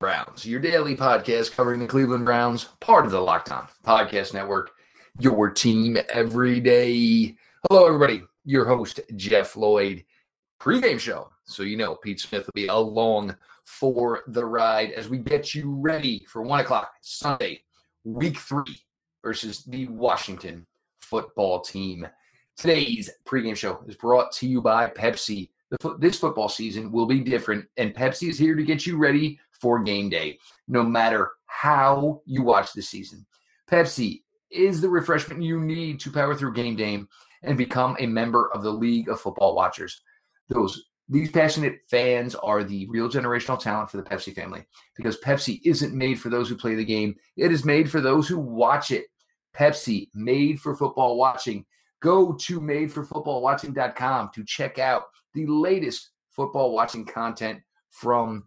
Browns, your daily podcast covering the Cleveland Browns, part of the Locked On Podcast Network, your team every day. Hello, everybody. Your host, Jeff Lloyd. Pre-game show. So you know Pete Smith will be along for the ride as we get you ready for one o'clock Sunday, week three versus the Washington football team. Today's pregame show is brought to you by Pepsi. this football season will be different, and Pepsi is here to get you ready for game day, no matter how you watch the season. Pepsi is the refreshment you need to power through game day and become a member of the League of Football Watchers. Those these passionate fans are the real generational talent for the Pepsi family because Pepsi isn't made for those who play the game. It is made for those who watch it. Pepsi, made for football watching. Go to madeforfootballwatching.com to check out the latest football watching content from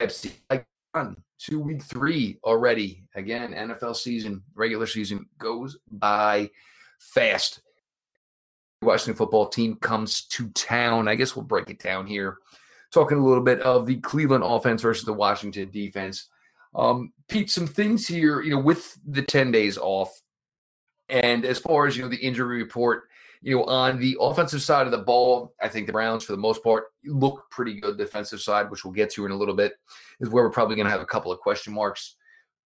Pepsi. Again, to week three already. Again, NFL season, regular season goes by fast. Washington football team comes to town. I guess we'll break it down here. Talking a little bit of the Cleveland offense versus the Washington defense. Um, Pete, some things here, you know, with the 10 days off. And as far as, you know, the injury report, you know, on the offensive side of the ball, I think the Browns, for the most part, look pretty good. Defensive side, which we'll get to in a little bit, is where we're probably going to have a couple of question marks,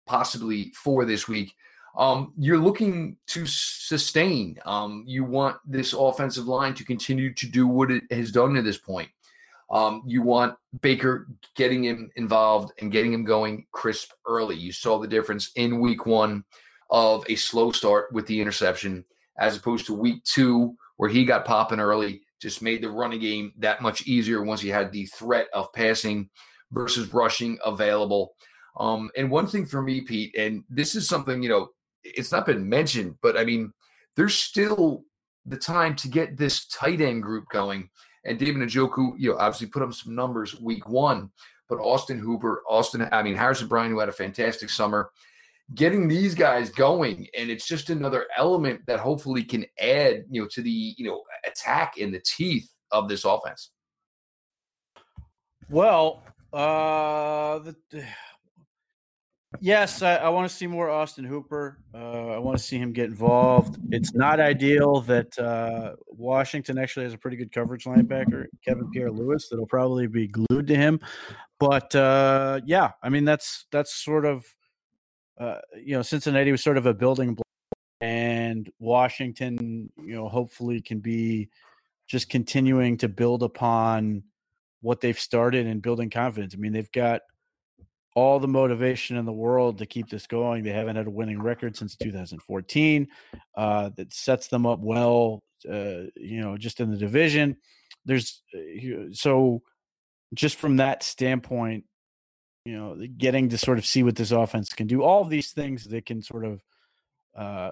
possibly for this week. Um, you're looking to sustain. Um, you want this offensive line to continue to do what it has done to this point. Um, you want Baker getting him involved and getting him going crisp early. You saw the difference in week one of a slow start with the interception as opposed to week two, where he got popping early, just made the running game that much easier once he had the threat of passing versus rushing available. Um, and one thing for me, Pete, and this is something, you know, it's not been mentioned, but I mean, there's still the time to get this tight end group going. And David Njoku, you know, obviously put up some numbers week one, but Austin Hooper, Austin, I mean, Harrison Bryant, who had a fantastic summer, getting these guys going and it's just another element that hopefully can add you know to the you know attack in the teeth of this offense. Well uh the, yes i, I want to see more austin hooper. Uh, i want to see him get involved. It's not ideal that uh, washington actually has a pretty good coverage linebacker kevin pierre-louis that'll probably be glued to him. But uh, yeah i mean that's that's sort of uh, you know, Cincinnati was sort of a building block, and Washington, you know, hopefully can be just continuing to build upon what they've started and building confidence. I mean, they've got all the motivation in the world to keep this going. They haven't had a winning record since 2014. Uh, that sets them up well, uh, you know, just in the division. There's uh, so just from that standpoint, you know, getting to sort of see what this offense can do. All of these things that can sort of uh,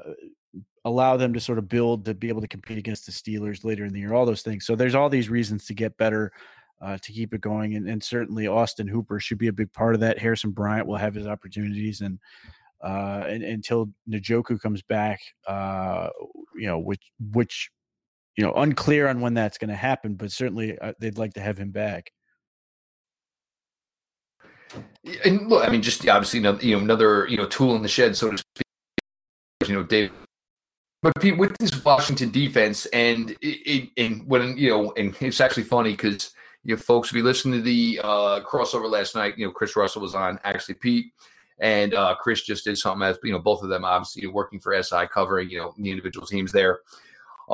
allow them to sort of build to be able to compete against the Steelers later in the year. All those things. So there's all these reasons to get better. Uh, to keep it going, and, and, certainly Austin Hooper should be a big part of that. Harrison Bryant will have his opportunities, and uh, and, until Njoku comes back, uh, you know, which which you know, unclear on when that's going to happen, but certainly uh, they'd like to have him back. And look, I mean, just obviously, you know, another you know tool in the shed, so to speak. You know, Dave. But Pete, with this Washington defense, and it, and when you know, and it's actually funny because you folks, be listening to the uh, crossover last night, you know, Chris Russell was on. Actually, Pete and uh, Chris just did something as you know, both of them obviously working for SI, covering you know the individual teams there.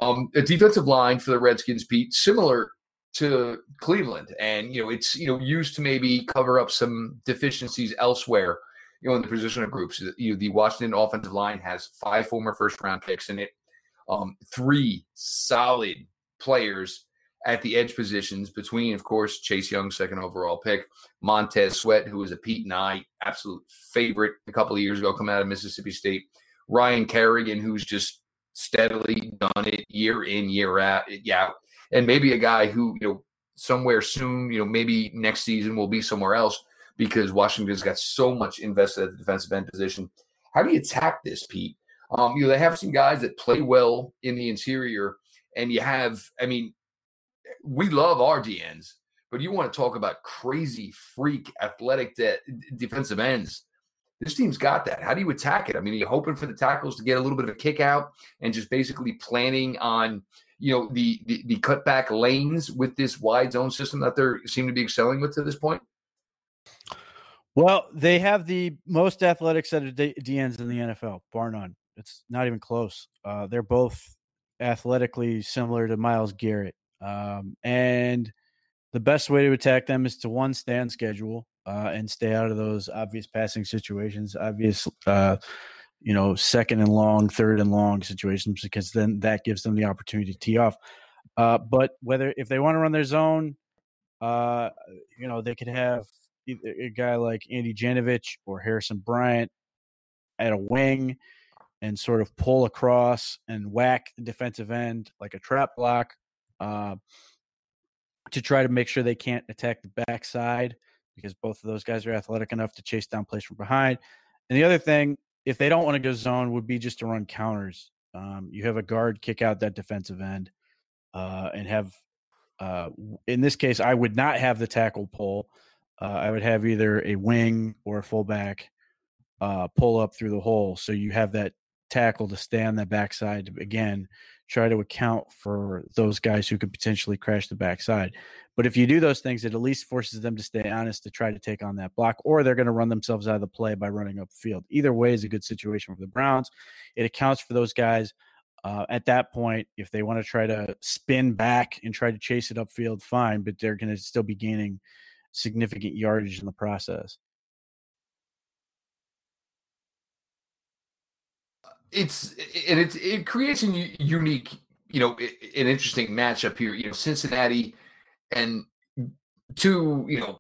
Um, a defensive line for the Redskins, Pete, similar to Cleveland, and you know it's you know used to maybe cover up some deficiencies elsewhere. You know, in the position of groups, you know, the Washington offensive line has five former first round picks in it, um, three solid players at the edge positions between, of course, Chase Young, second overall pick, Montez Sweat, who was a Pete and I absolute favorite a couple of years ago coming out of Mississippi State, Ryan Kerrigan, who's just steadily done it year in, year out. Yeah, and maybe a guy who you know somewhere soon, you know, maybe next season will be somewhere else because Washington's got so much invested at the defensive end position. How do you attack this, Pete? Um, you know, they have some guys that play well in the interior, and you have, I mean, we love our DNs, but you want to talk about crazy freak athletic de- defensive ends. This team's got that. How do you attack it? I mean, are you hoping for the tackles to get a little bit of a kick out and just basically planning on you know the, the the cutback lanes with this wide zone system that they seem to be excelling with to this point? Well, they have the most athletic set of DNs in the NFL, bar none. It's not even close. Uh, they're both athletically similar to Myles Garrett, um, and the best way to attack them is to one stand schedule uh, and stay out of those obvious passing situations, obvious, uh, you know, second and long, third and long situations, because then that gives them the opportunity to tee off. Uh, but whether if they want to run their zone, uh, you know, they could have a guy like Andy Janovich or Harrison Bryant at a wing and sort of pull across and whack the defensive end like a trap block uh, to try to make sure they can't attack the backside because both of those guys are athletic enough to chase down plays from behind. And the other thing, if they don't want to go zone, would be just to run counters. Um, you have a guard kick out that defensive end uh, and have, uh, in this case, I would not have the tackle pull uh, I would have either a wing or a fullback uh, pull up through the hole. So you have that tackle to stay on that backside again, try to account for those guys who could potentially crash the backside. But if you do those things, it at least forces them to stay honest to try to take on that block, or they're going to run themselves out of the play by running up field. Either way is a good situation for the Browns. It accounts for those guys. Uh, at that point, if they want to try to spin back and try to chase it upfield, fine, but they're going to still be gaining significant yardage in the process. It's and it's it creates a unique, you know, an interesting matchup here. You know, Cincinnati and two, you know,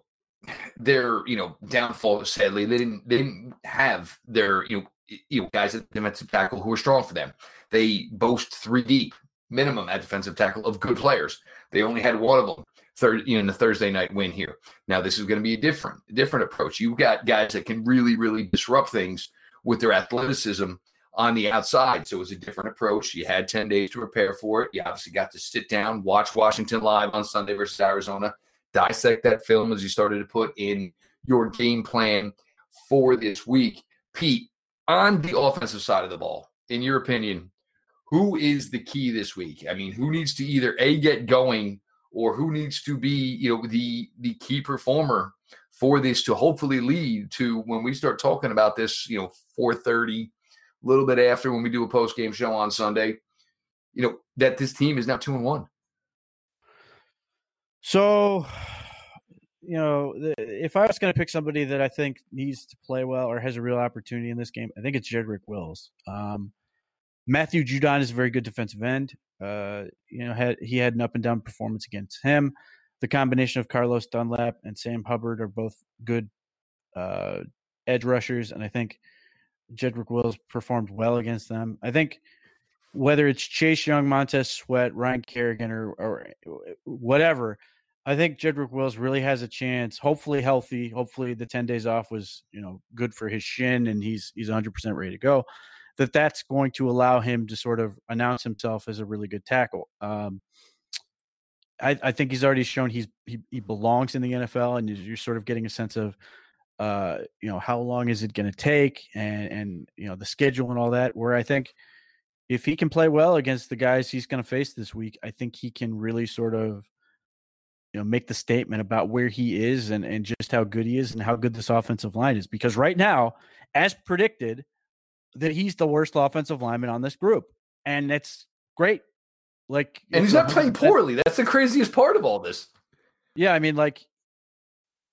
their you know downfall. Sadly, they didn't they didn't have their you know you know guys at defensive tackle who were strong for them. They boast three deep minimum at defensive tackle of good players. They only had one of them third, you know, in the Thursday night win here. Now this is going to be a different, different approach. You've got guys that can really, really disrupt things with their athleticism on the outside. So it was a different approach. You had 10 days to prepare for it. You obviously got to sit down, watch Washington live on Sunday versus Arizona, dissect that film as you started to put in your game plan for this week. Pete, on the offensive side of the ball, in your opinion, who is the key this week? I mean, who needs to either A, get going or who needs to be you know the the key performer for this to hopefully lead to when we start talking about this you know 4:30 a little bit after when we do a post game show on Sunday you know that this team is now 2 and 1 so you know if I was going to pick somebody that I think needs to play well or has a real opportunity in this game I think it's Jedrick Wills um, Matthew Judon is a very good defensive end. Uh, you know, had he had an up and down performance against him. The combination of Carlos Dunlap and Sam Hubbard are both good uh, edge rushers, and I think Jedrick Wills performed well against them. I think whether it's Chase Young, Montez Sweat, Ryan Kerrigan, or, or whatever, I think Jedrick Wills really has a chance. Hopefully healthy. Hopefully the ten days off was you know good for his shin, and he's he's 100 percent ready to go that that's going to allow him to sort of announce himself as a really good tackle. Um, I, I, think he's already shown he's he, he belongs in the NFL, and you're sort of getting a sense of uh, you know how long is it going to take, and and you know the schedule and all that. Where I think if he can play well against the guys he's going to face this week, I think he can really sort of you know make the statement about where he is and and just how good he is and how good this offensive line is. Because right now, as predicted, that he's the worst offensive lineman on this group, and it's great. Like, and he's not playing poorly. That's the craziest part of all this. Yeah, I mean, like,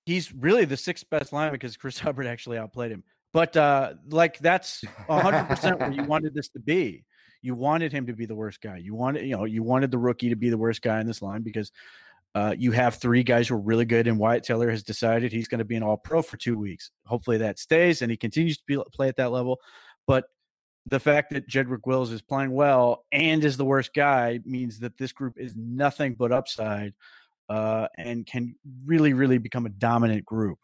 he's really the sixth best lineman because Chris Hubbard actually outplayed him. But uh, like, that's hundred percent where you wanted this to be. You wanted him to be the worst guy. You wanted, you know, you wanted the rookie to be the worst guy in this line because uh, you have three guys who are really good, and Wyatt Teller has decided he's going to be an All Pro for two weeks. Hopefully that stays, and he continues to be, play at that level. But the fact that Jedrick Wills is playing well and is the worst guy means that this group is nothing but upside uh, and can really, really become a dominant group.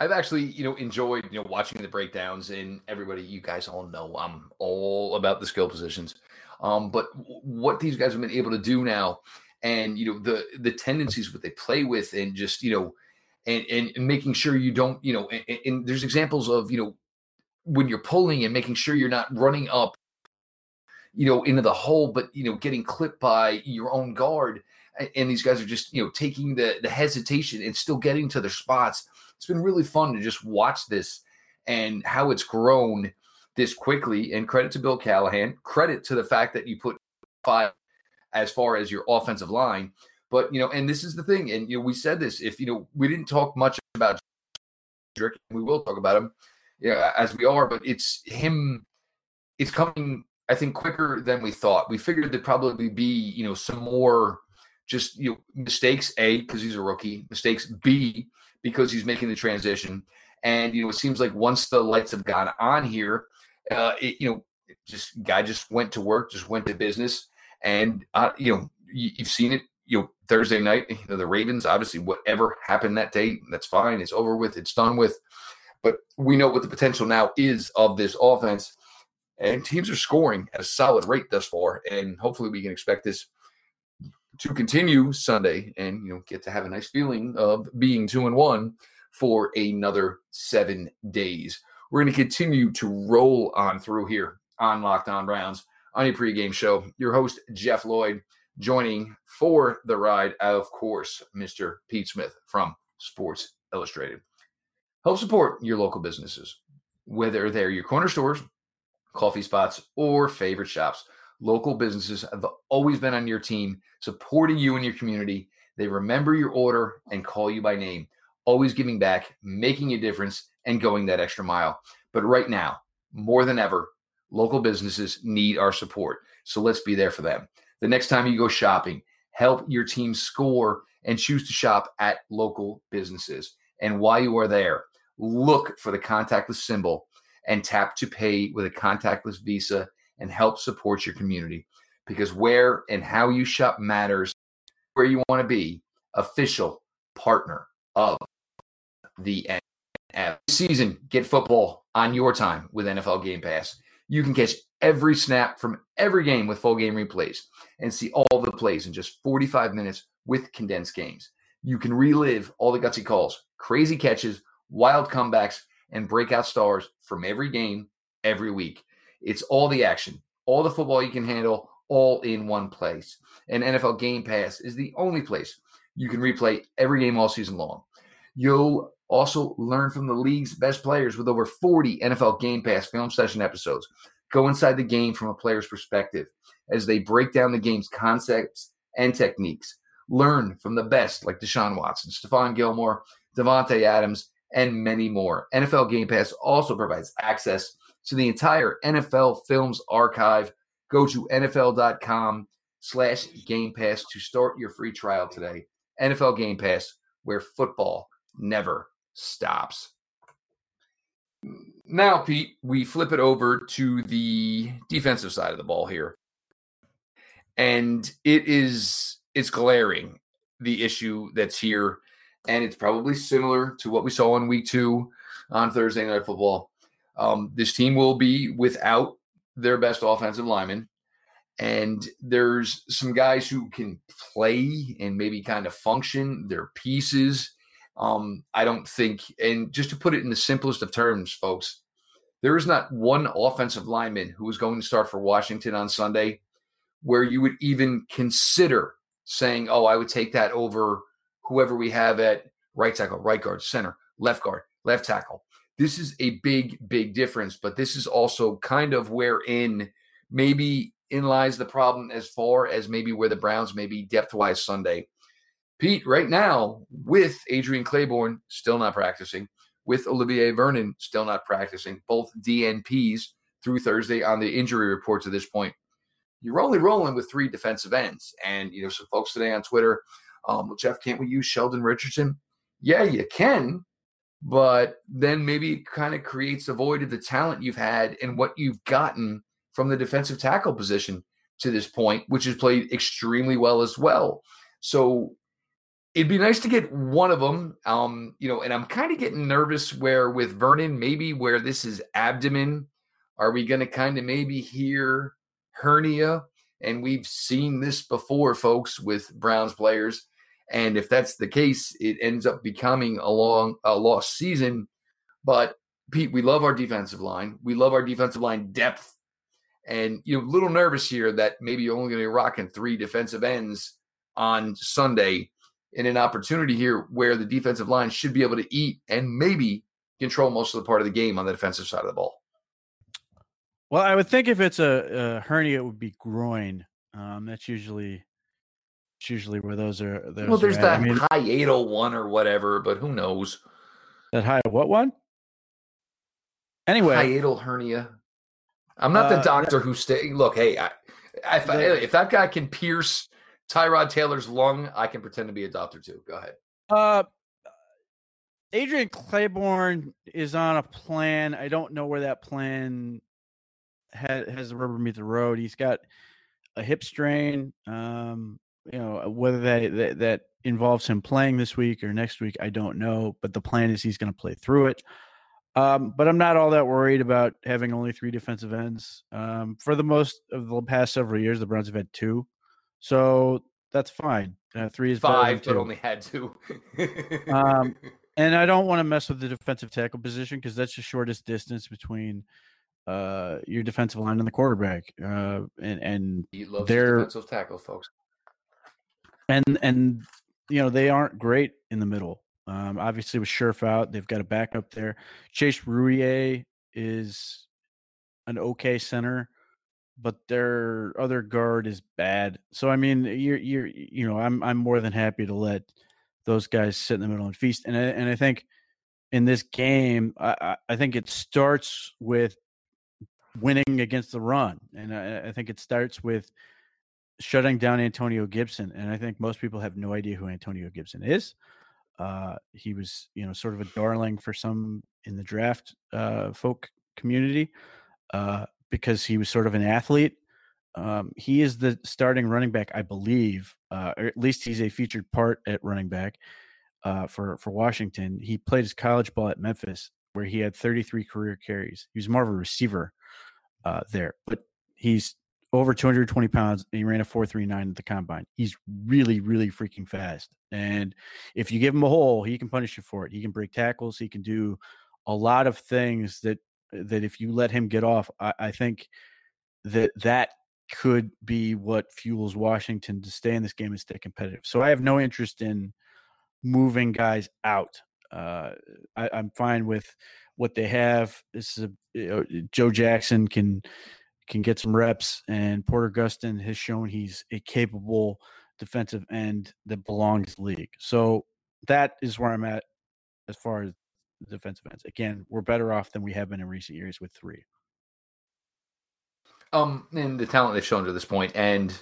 I've actually, you know, enjoyed, you know, watching the breakdowns and everybody, you guys all know I'm all about the skill positions. Um, but what these guys have been able to do now and you know the the tendencies what they play with and just you know and and, making sure you don't you know and, and there's examples of you know when you're pulling and making sure you're not running up you know into the hole but you know getting clipped by your own guard and these guys are just you know taking the the hesitation and still getting to their spots it's been really fun to just watch this and how it's grown this quickly and credit to bill callahan credit to the fact that you put five as far as your offensive line. But you know, and this is the thing, and you know, we said this. If you know, we didn't talk much about Drake, we will talk about him, yeah, as we are. But it's him. It's coming, I think, quicker than we thought. We figured there'd probably be, you know, some more just you know mistakes. A because he's a rookie. Mistakes. B because he's making the transition. And you know, it seems like once the lights have gone on here, uh, it, you know, just guy just went to work, just went to business and uh, you know, you, have seen it. You know, Thursday night, you know, the Ravens. Obviously, whatever happened that day, that's fine. It's over with. It's done with. But we know what the potential now is of this offense, and teams are scoring at a solid rate thus far. And hopefully, we can expect this to continue Sunday, and you know, get to have a nice feeling of being two and one for another seven days. We're going to continue to roll on through here on Locked On Browns on your pregame show. Your host, Jeff Lloyd, joining for the ride, of course, Mr. Pete Smith from Sports Illustrated. Help support your local businesses, whether they're your corner stores, coffee spots, or favorite shops. Local businesses have always been on your team, supporting you and your community. They remember your order and call you by name, always giving back, making a difference, and going that extra mile. But right now, more than ever, local businesses need our support. So let's be there for them. The next time you go shopping, help your team score and choose to shop at local businesses. And while you are there, look for the contactless symbol and tap to pay with a contactless Visa and help support your community. Because where and how you shop matters where you want to be official partner of the NFL season. Get football on your time with NFL Game Pass. You can catch every snap from every game with full game replays and see all the plays in just 45 minutes with condensed games. You can relive all the gutsy calls, crazy catches, wild comebacks, and breakout stars from every game every week. It's all the action, all the football you can handle, all in one place. And NFL Game Pass is the only place you can replay every game all season long. You'll also, learn from the league's best players with over 40 NFL Game Pass film session episodes. Go inside the game from a player's perspective as they break down the game's concepts and techniques. Learn from the best like Deshaun Watson, Stephon Gilmore, Davante Adams, and many more. NFL Game Pass also provides access to the entire NFL Films archive. Go to NFL.com slash Game Pass to start your free trial today. NFL Game Pass, where football never stops. Now, Pete, we flip it over to the defensive side of the ball here. And it is it's glaring the issue that's here. And it's probably similar to what we saw in week two on Thursday night football. Um, this team will be without their best offensive lineman. And there's some guys who can play and maybe kind of function. Their pieces um, I don't think, and just to put it in the simplest of terms, folks, there is not one offensive lineman who is going to start for Washington on Sunday where you would even consider saying, oh, I would take that over whoever we have at right tackle, right guard, center, left guard, left tackle. This is a big, big difference, but this is also kind of wherein maybe in lies the problem as far as maybe where the Browns may be depth wise Sunday. Pete, right now, with Adrian Clayborn still not practicing, with Olivier Vernon still not practicing, both DNPs through Thursday on the injury report to this point, you're only rolling with three defensive ends. And, you know, some folks today on Twitter, um, well, Jeff, can't we use Sheldon Richardson? Yeah, you can, but then maybe it kind of creates a void of the talent you've had and what you've gotten from the defensive tackle position to this point, which has played extremely well as well. So it'd be nice to get one of them. Um, you know, and I'm kind of getting nervous where with Vernon, maybe where this is abdomen, are we going to kind of maybe hear hernia And we've seen this before, folks, with Browns players. And if that's the case, it ends up becoming a long, a lost season. But Pete, we love our defensive line. We love our defensive line depth. And you're a little nervous here that maybe you're only going to be rocking three defensive ends on Sunday in an opportunity here where the defensive line should be able to eat and maybe control most of the part of the game on the defensive side of the ball. Well, I would think if it's a, a hernia, it would be groin. Um, that's usually it's usually where those are. Those well, there's are that I mean, hiatal one or whatever, but who knows? That high what one? Anyway, hiatal hernia. I'm not Uh, the doctor who stay. Look, hey, I, if, I, if that guy can pierce Tyrod Taylor's lung, I can pretend to be a doctor too. Go ahead. Uh, Adrian Clayborn is on a plan. I don't know where that plan has, has the rubber meet the road. He's got a hip strain. Um, you know whether that, that that involves him playing this week or next week, I don't know. But the plan is he's going to play through it. Um, but I'm not all that worried about having only three defensive ends. Um, for the most of the past several years, the Browns have had two, so that's fine. Uh, three is Five, but only had two. Um, And I don't want to mess with the defensive tackle position because that's the shortest distance between uh, your defensive line and the quarterback. Uh, and and he loves they're- defensive tackle, folks. And and you know they aren't great in the middle. Um, obviously, with Scherff out, they've got a backup there. Chase Roullier is an okay center, but their other guard is bad. So I mean, you're you're you know I'm I'm more than happy to let those guys sit in the middle and feast. And I, and I think in this game, I, I- think it starts with winning against the run, and I, I think it starts with shutting down Antonio Gibson. And I think most people have no idea who Antonio Gibson is. Uh, he was, you know, sort of a darling for some in the draft uh, folk community uh, because he was sort of an athlete. Um, he is the starting running back, I believe, uh, or at least he's a featured part at running back uh, for for Washington. He played his college ball at Memphis, where he had 33 career carries. He was more of a receiver uh, there, but he's over 220 pounds and he ran a 439 at the combine. He's really, really freaking fast. And if you give him a hole, he can punish you for it. He can break tackles. He can do a lot of things that that if you let him get off, I, I think that that could be what fuels Washington to stay in this game and stay competitive. So I have no interest in moving guys out. Uh, I, I'm fine with what they have. This is a you know, Joe Jackson can can get some reps, and Porter Gustin has shown he's a capable defensive end that belongs league. So that is where I'm at as far as defensive ends. Again, we're better off than we have been in recent years with three. Um, and the talent they've shown to this point, and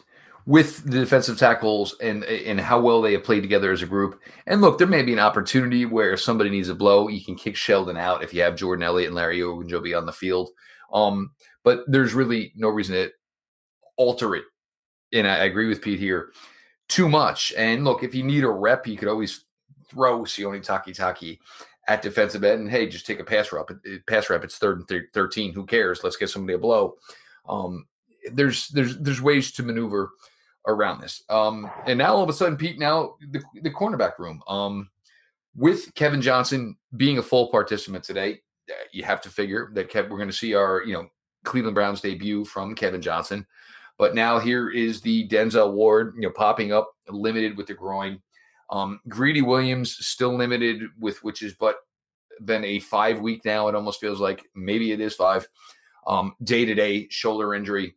with the defensive tackles and and how well they have played together as a group. And look, there may be an opportunity where if somebody needs a blow, you can kick Sheldon out if you have Jordan Elliott and Larry Ogunjobi on the field. Um, but there's really no reason to alter it. And I agree with Pete here too much. And look, if you need a rep, you could always throw Sione Takitaki at defensive end. And hey, just take a pass rep. Pass rep. It's third and thir- thirteen. Who cares? Let's get somebody a blow. Um, there's there's there's ways to maneuver around this. Um, and now all of a sudden, Pete, now the the cornerback room. Um, with Kevin Johnson being a full participant today, uh, you have to figure that Kev, we're going to see our you know Cleveland Browns debut from Kevin Johnson. But now here is the Denzel Ward, you know, popping up limited with the groin. Um, Greedy Williams still limited with which is but been a five week now. It almost feels like maybe it is five. Day to day shoulder injury.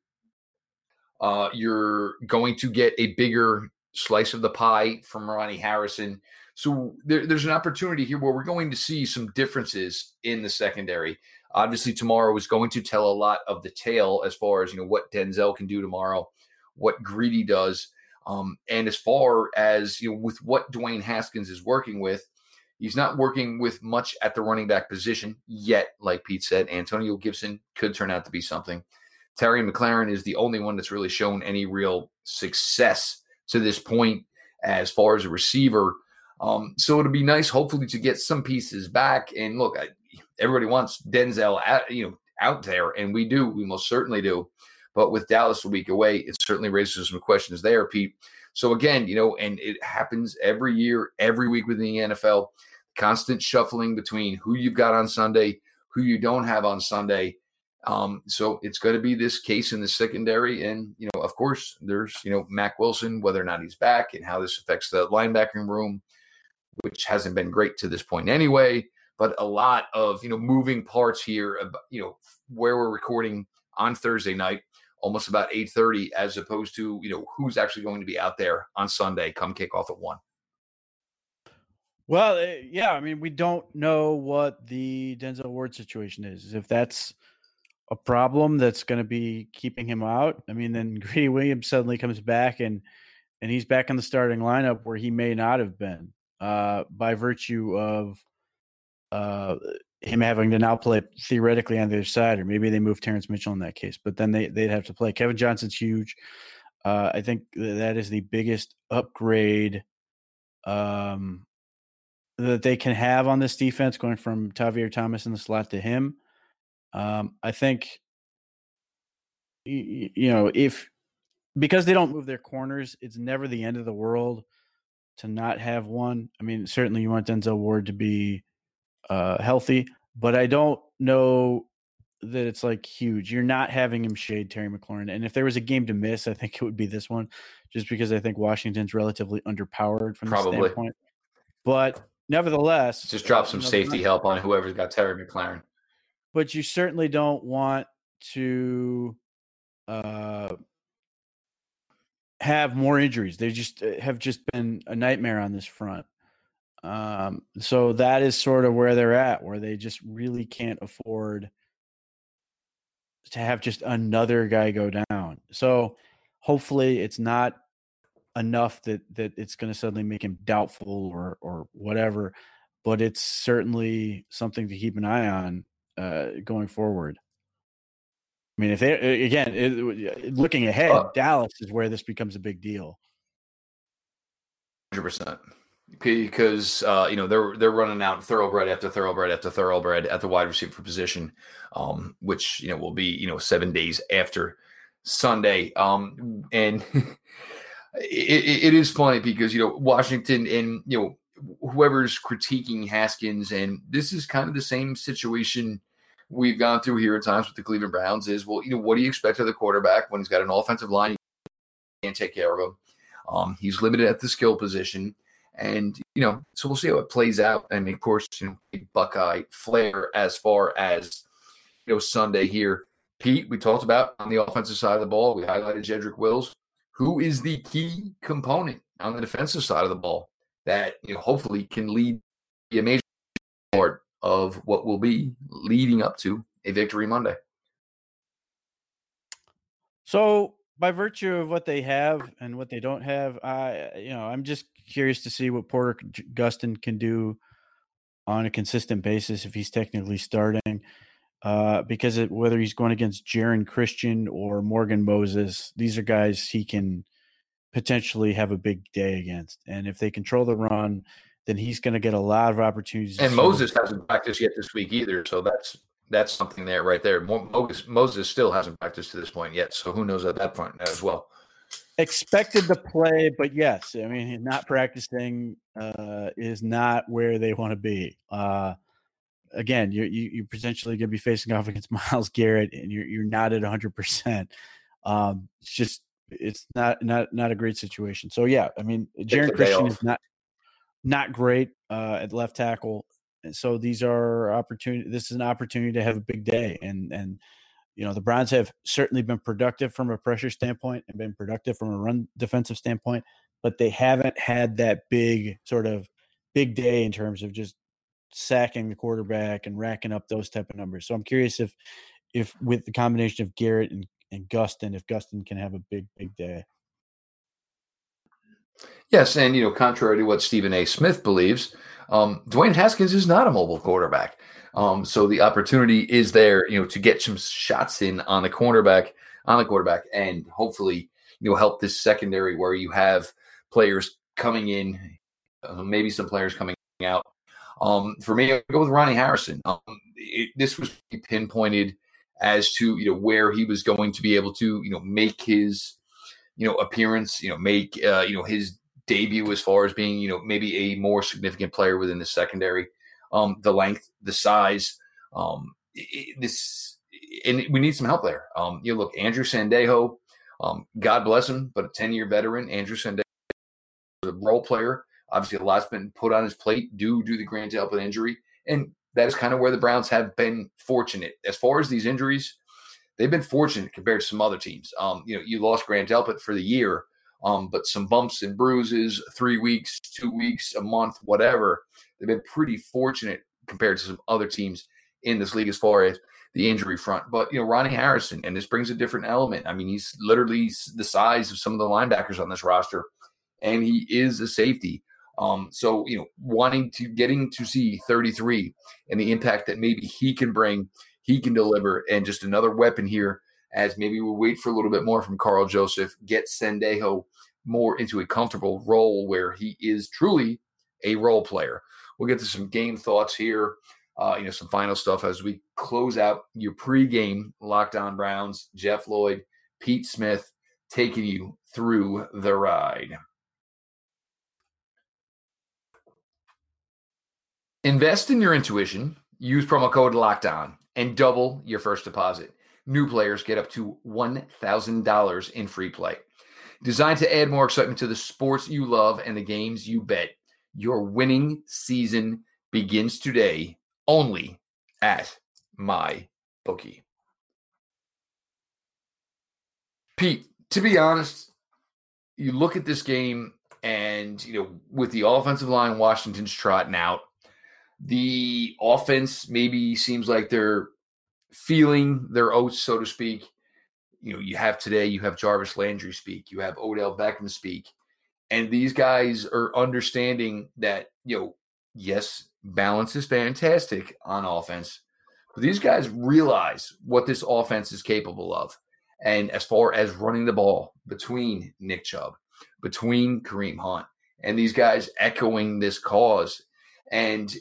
Uh, you're going to get a bigger slice of the pie from Ronnie Harrison. So there, there's an opportunity here where we're going to see some differences in the secondary. Obviously, tomorrow is going to tell a lot of the tale as far as you know what Denzel can do tomorrow, what Greedy does, um, and as far as you know with what Dwayne Haskins is working with. He's not working with much at the running back position yet. Like Pete said, Antonio Gibson could turn out to be something. Terry McLaurin is the only one that's really shown any real success to this point as far as a receiver. Um, so it'll be nice, hopefully, to get some pieces back. And look, I, everybody wants Denzel out, you know, out there, and we do. We most certainly do. But with Dallas a week away, it certainly raises some questions there, Pete. So again, you know, and it happens every year, every week within the NFL, constant shuffling between who you've got on Sunday, who you don't have on Sunday. Um, so it's going to be this case in the secondary, and you know, of course, there's you know Mack Wilson, whether or not he's back, and how this affects the linebacking room, which hasn't been great to this point anyway. But a lot of you know moving parts here. You know where we're recording on Thursday night, almost about eight thirty, as opposed to you know who's actually going to be out there on Sunday come kickoff at one. Well, eh, yeah, I mean, we don't know what the Denzel Ward situation is. If that's a problem that's going to be keeping him out, I mean, then Greedy Williams suddenly comes back and and he's back in the starting lineup where he may not have been uh, by virtue of uh, him having to now play theoretically on the other side, or maybe they move Terrance Mitchell in that case. But then they they'd have to play. Kevin Johnson's huge. Uh, I think that is the biggest upgrade um, that they can have on this defense, going from Tavierre Thomas in the slot to him. Um, I think, you, you know, if because they don't move their corners, it's never the end of the world to not have one. I mean, certainly you want Denzel Ward to be uh, healthy, but I don't know that it's like huge. You're not having him shade Terry McLaurin. And if there was a game to miss, I think it would be this one, just because I think Washington's relatively underpowered from Probably. the standpoint. But nevertheless, just drop some safety help on whoever's got Terry McLaurin. But you certainly don't want to uh, have more injuries. They just uh, have just been a nightmare on this front. Um, so that is sort of where they're at, where they just really can't afford to have just another guy go down. So hopefully it's not enough that that it's going to suddenly make him doubtful or or whatever. But it's certainly something to keep an eye on uh, going forward. I mean, if they again it, looking ahead, uh, Dallas is where this becomes a big deal. Hundred percent, because uh, you know they're they're running out thoroughbred after thoroughbred after thoroughbred at the wide receiver position, um, which you know will be you know seven days after Sunday, um, and it, it is funny because you know Washington and you know whoever's critiquing Haskins, and this is kind of the same situation we've gone through here at times with the Cleveland Browns. Is well, you know, what do you expect of the quarterback when he's got an offensive line you can't take care of him? Um, he's limited at the skill position, and you know, so we'll see how it plays out. And of course, you know, Buckeye flair as far as you know Sunday here. Pete, we talked about on the offensive side of the ball. We highlighted Jedrick Wills who is the key component on the defensive side of the ball that you know hopefully can lead a major of what will be leading up to a victory Monday. So, by virtue of what they have and what they don't have, I you know I'm just curious to see what Porter Gustin can do on a consistent basis if he's technically starting uh, because it, whether he's going against Geron Christian or Morgan Moses, these are guys he can potentially have a big day against. And if they control the run, then he's going to get a lot of opportunities. And Moses hasn't practiced yet this week either, so that's that's something there right there. Moses, Moses still hasn't practiced to this point yet, so who knows at that point as well. Expected to play, but yes, I mean, not practicing uh, is not where they want to be. Uh, again, you're you, you're potentially going to be facing off against Myles Garrett, and you're you're not at 100. percent um, It's just it's not not not a great situation. So yeah, I mean, Geron Christian is not not great uh, at left tackle. And so these are opportunity. This is an opportunity to have a big day, and and you know the Browns have certainly been productive from a pressure standpoint and been productive from a run defensive standpoint, but they haven't had that big sort of big day in terms of just sacking the quarterback and racking up those type of numbers. So I'm curious if if with the combination of Garrett and, and Gustin, if Gustin can have a big, big day. Yes, and you know, contrary to what Stephen A. Smith believes, um, Dwayne Haskins is not a mobile quarterback. Um, so the opportunity is there, you know, to get some shots in on the cornerback, on the quarterback, and hopefully, you know, help this secondary where you have players coming in, uh, maybe some players coming out um, for me, I go with Ronnie Harrison. Um, it, this was pinpointed as to you know where he was going to be able to you know make his you know appearance, you know make uh, you know his debut as far as being you know maybe a more significant player within the secondary. Um, the length, the size, um, it, this, and we need some help there. Um, you know, look, Andrew Sendejo, um, God bless him, but a ten year veteran, Andrew Sendejo, a role player. Obviously, a lot's been put on his plate due to the Grant Delpit injury, and that is kind of where the Browns have been fortunate as far as these injuries. They've been fortunate compared to some other teams. Um, you know, you lost Grant Delpit for the year, um, but some bumps and bruises, three weeks, two weeks, a month, whatever. They've been pretty fortunate compared to some other teams in this league as far as the injury front. But you know, Ronnie Harrison, and this brings a different element. I mean, he's literally the size of some of the linebackers on this roster, and he is a safety. Um, so you know, wanting to getting to see 33 and the impact that maybe he can bring, he can deliver, and just another weapon here. As maybe we wait for a little bit more from Karl Joseph, get Sendejo more into a comfortable role where he is truly a role player. We'll get to some game thoughts here, uh, you know, some final stuff as we close out your pregame Locked On Browns. Jeff Lloyd, Pete Smith taking you through the ride. Invest in your intuition. Use promo code Locked On and double your first deposit. New players get up to $1,000 in free play. Designed to add more excitement to the sports you love and the games you bet. Your winning season begins today only at my bookie. Pete, to be honest, you look at this game and you know with the offensive line Washington's trotting out, the offense maybe seems like they're feeling their oats, so to speak you know, you have today, you have Jarvis Landry speak, you have Odell Beckham speak, and these guys are understanding that, you know, yes, balance is fantastic on offense, but these guys realize what this offense is capable of. And as far as running the ball between Nick Chubb, between Kareem Hunt, and these guys echoing this cause. And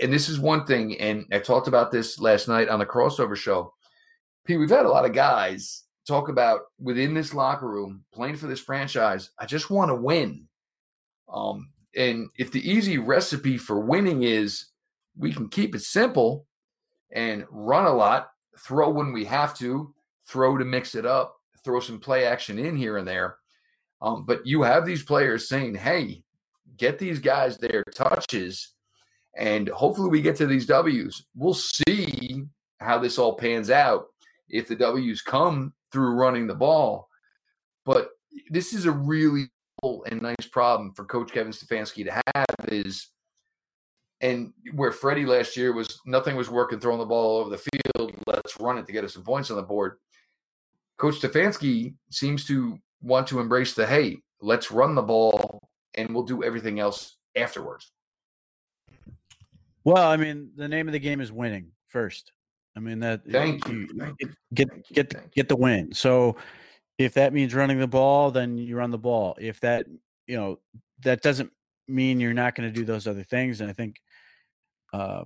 and this is one thing, and I talked about this last night on the crossover show. Pete, we've had a lot of guys talk about within this locker room playing for this franchise. I just want to win. Um, and if the easy recipe for winning is we can keep it simple and run a lot, throw when we have to, throw to mix it up, throw some play action in here and there. Um, but you have these players saying, hey, get these guys their touches, and hopefully we get to these W's. We'll see how this all pans out. If the W's come through running the ball. But this is a really cool and nice problem for Coach Kevin Stefanski to have is and where Freddie last year was nothing was working throwing the ball all over the field. Let's run it to get us some points on the board. Coach Stefanski seems to want to embrace the hey, let's run the ball and we'll do everything else afterwards. Well, I mean, the name of the game is winning first. I mean that thank you, you. get thank get you. get the win. So if that means running the ball, then you run the ball. If that you know that doesn't mean you're not going to do those other things, and I think uh,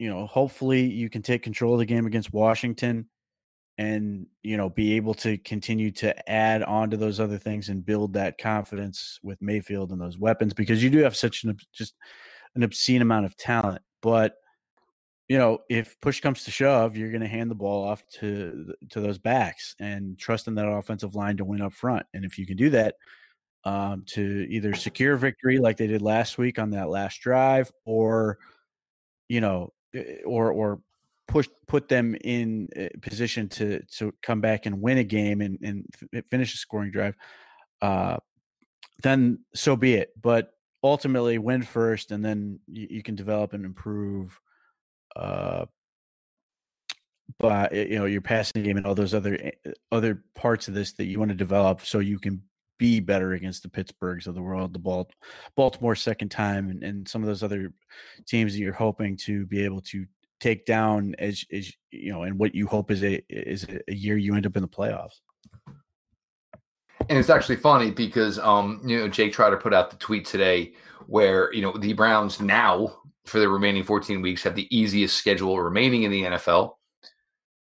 you know hopefully you can take control of the game against Washington and you know be able to continue to add on to those other things and build that confidence with Mayfield and those weapons because you do have such an just an obscene amount of talent, but you know, if push comes to shove, you're going to hand the ball off to to those backs and trust in that offensive line to win up front. And if you can do that, um, to either secure victory like they did last week on that last drive, or you know, eh, or or push put them in position to to come back and win a game and and finish a scoring drive, uh, then so be it. But ultimately, win first, and then you, you can develop and improve uh, but you know your passing game and all those other eh, eh, other parts of this that you want to develop so you can be better against the Pittsburghs of the world, the Baltimore second time, and, and some of those other teams that you're hoping to be able to take down as, as you know, and what you hope is a is a year you end up in the playoffs. And it's actually funny because um, you know, Jake Trotter put out the tweet today where, you know, the Browns now for the remaining 14 weeks have the easiest schedule remaining in the NFL.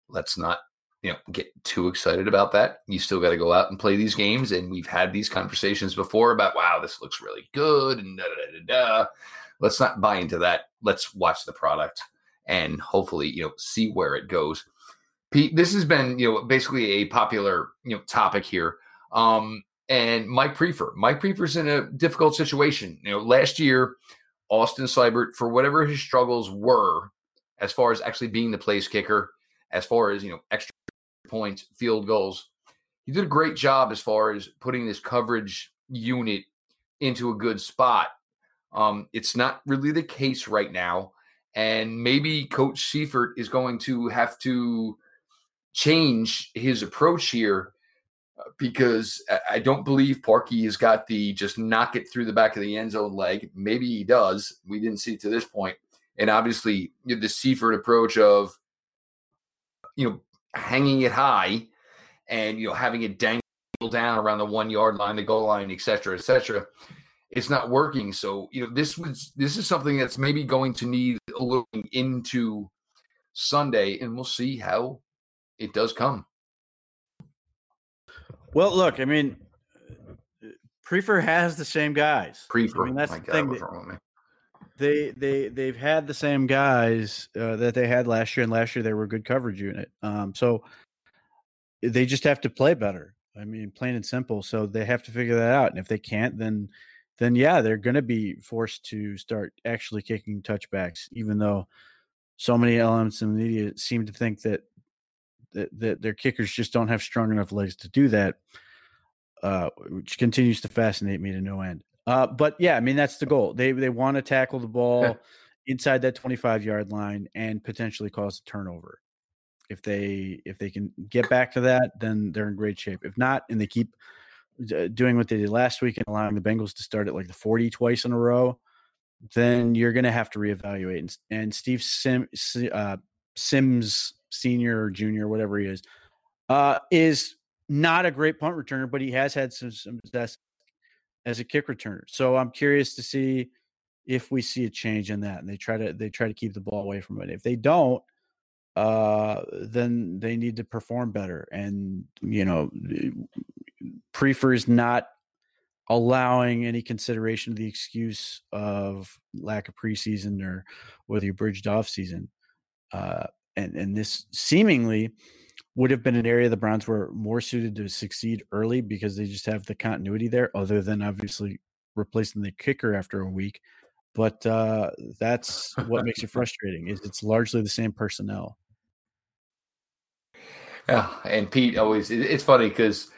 let's not you know get too excited about that. You still got to go out and play these games, and we've had these conversations before about wow, this looks really good, and da da da da. Let's not buy into that. Let's watch the product and hopefully you know see where it goes. Pete, this has been you know basically a popular you know topic here. Um, and Mike Priefer. Mike Priefer's in a difficult situation. You know, last year, Austin Seibert, for whatever his struggles were, as far as actually being the place kicker, as far as you know, extra points, field goals, he did a great job as far as putting this coverage unit into a good spot. Um, it's not really the case right now, and maybe Coach Seifert is going to have to change his approach here because I don't believe Parkey has got the just knock it through the back of the end zone leg. Maybe he does. We didn't see it to this point. And obviously, the Seifert approach of, you know, hanging it high and, you know, having it dangle down around the one yard line, the goal line, et cetera, et cetera, it's not working. So, you know, this was, this is something that's maybe going to need looking into Sunday, and we'll see how it does come. Well, look, I mean, Priefer has the same guys. Priefer, I mean, that's my the God, thing. that- wrong with me? they they they've had the same guys uh, that they had last year, and last year they were a good coverage unit. Um, so they just have to play better. I mean, plain and simple. So they have to figure that out, and if they can't, then then yeah, they're going to be forced to start actually kicking touchbacks, even though so many elements in the media seem to think that that, that their kickers just don't have strong enough legs to do that, uh, which continues to fascinate me to no end. Uh, but yeah, I mean that's the goal. They they want to tackle the ball inside that 25 yard line and potentially cause a turnover. If they if they can get back to that, then they're in great shape. If not, and they keep doing what they did last week and allowing the Bengals to start at like the 40 twice in a row, then you're going to have to reevaluate. And, and Steve Sim, uh, Sims Senior or Junior, whatever he is, uh, is not a great punt returner, but he has had some, success as a kick returner. So I'm curious to see if we see a change in that, and they try to they try to keep the ball away from it. If they don't, uh, then they need to perform better. And you know, Priefer is not allowing any consideration of the excuse of lack of preseason or whether you bridged off season. Uh, and and this seemingly would have been an area the Browns were more suited to succeed early because they just have the continuity there, other than obviously replacing the kicker after a week. But uh, that's what makes it frustrating is it's largely the same personnel. Yeah, and Pete always it's funny because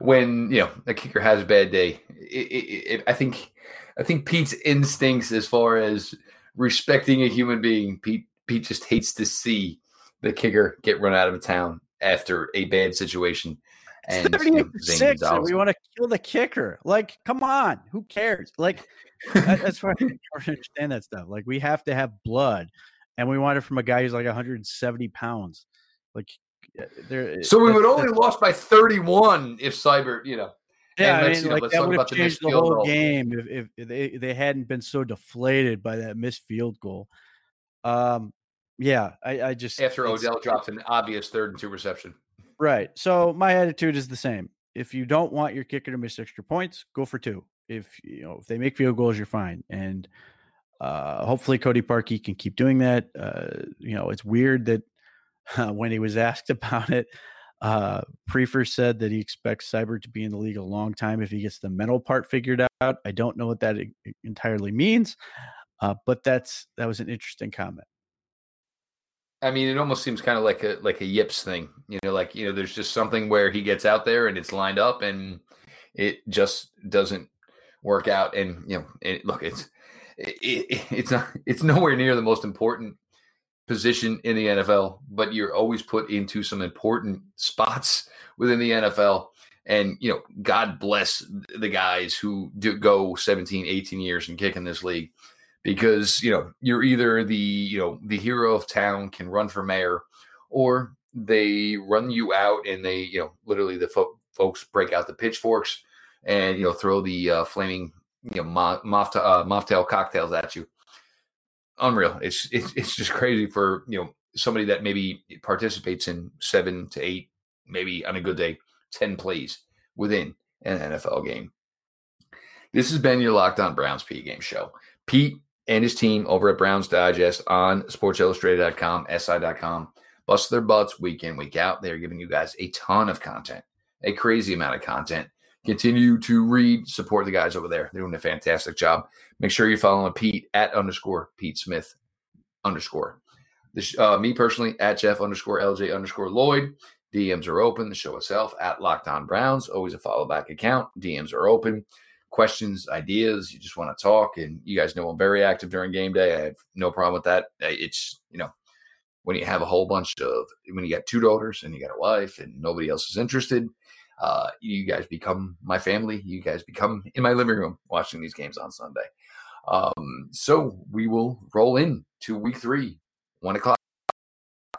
when you know a kicker has a bad day, it, it, it, I think I think Pete's instincts as far as respecting a human being, Pete Pete just hates to see the kicker get run out of town after a bad situation. And Thirty-eight you know, to six, and we want to kill the kicker. Like, come on, who cares? Like, that, that's why I don't understand that stuff. Like, we have to have blood, and we want it from a guy who's like 170 pounds. Like, there. So we would only lost by 31 if Seibert, you know. Yeah, I mean, you know, like that would have changed the, the whole goal. game if, if they they hadn't been so deflated by that missed field goal. Um, yeah, I, I just after Odell dropped an obvious third and two reception. Right. So my attitude is the same. If you don't want your kicker to miss extra points, go for two. If you know if they make field goals, you're fine. And uh, hopefully Cody Parkey can keep doing that. Uh, you know, it's weird that uh, when he was asked about it, uh, Priefer said that he expects Seibert to be in the league a long time if he gets the mental part figured out. I don't know what that entirely means, uh, but that's that was an interesting comment. I mean, it almost seems kind of like a like a Yips thing, you know, like you know, there's just something where he gets out there and it's lined up and it just doesn't work out. And you know, it, look, it's it, it's not it's nowhere near the most important position in the NFL, but you're always put into some important spots within the NFL. And you know, God bless the guys who do go 17, 18 years and kick in this league because you know you're either the you know the hero of town can run for mayor or they run you out and they you know literally the fo- folks break out the pitchforks and you know throw the uh, flaming you know moth, uh, cocktails at you unreal it's, it's it's just crazy for you know somebody that maybe participates in seven to eight, maybe on a good day, 10 plays within an NFL game. This has been your Locked On Browns P-Game show. Pete and his team over at Browns Digest on sportsillustrated.com, si.com, bust their butts week in, week out. They're giving you guys a ton of content, a crazy amount of content. Continue to read, support the guys over there. They're doing a fantastic job. Make sure you're following Pete at underscore Pete Smith underscore. This, uh, me personally at Jeff underscore LJ underscore Lloyd. DMs are open. The show itself at Locked On Browns. Always a follow back account. DMs are open. Questions, ideas, you just want to talk. And you guys know I'm very active during game day. I have no problem with that. It's, you know, when you have a whole bunch of, when you got two daughters and you got a wife and nobody else is interested, uh, you guys become my family. You guys become in my living room watching these games on Sunday. Um, so we will roll in to week three, one o'clock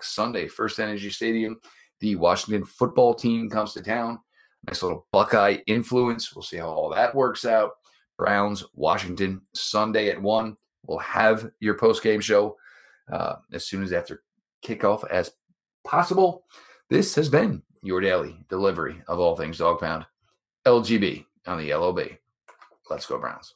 Sunday, First Energy Stadium. The Washington football team comes to town. Nice little Buckeye influence. We'll see how all that works out. Browns, Washington, Sunday at one. We'll have your post game show uh, as soon as after kickoff as possible. This has been your daily delivery of all things dog pound. LGB on the LOB. Let's go, Browns.